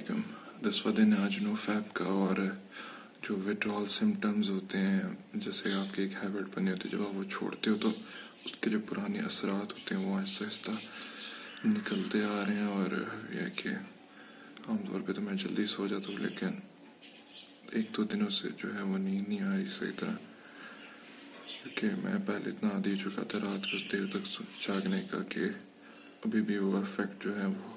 वालेकुम दसवा दिन आज नो फैब का और जो विड्रॉल सिम्टम्स होते हैं, जैसे आपकी एक हैबिट बनी होती है, जब आप वो छोड़ते हो तो उसके जो पुराने असरात होते हैं, वो आहिस्ता आहिस्ता निकलते आ रहे हैं और यह कि आमतौर पे तो मैं जल्दी सो जाता हूँ, लेकिन एक दो दिनों से जो है वो नींद नहीं आ रही सही तरह। क्योंकि मैं पहले इतना आदि चुका था रात को देर तक जागने का कि अभी भी वो इफ़ेक्ट जो है वो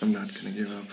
I'm not can give up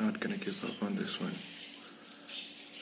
Not can give up on this one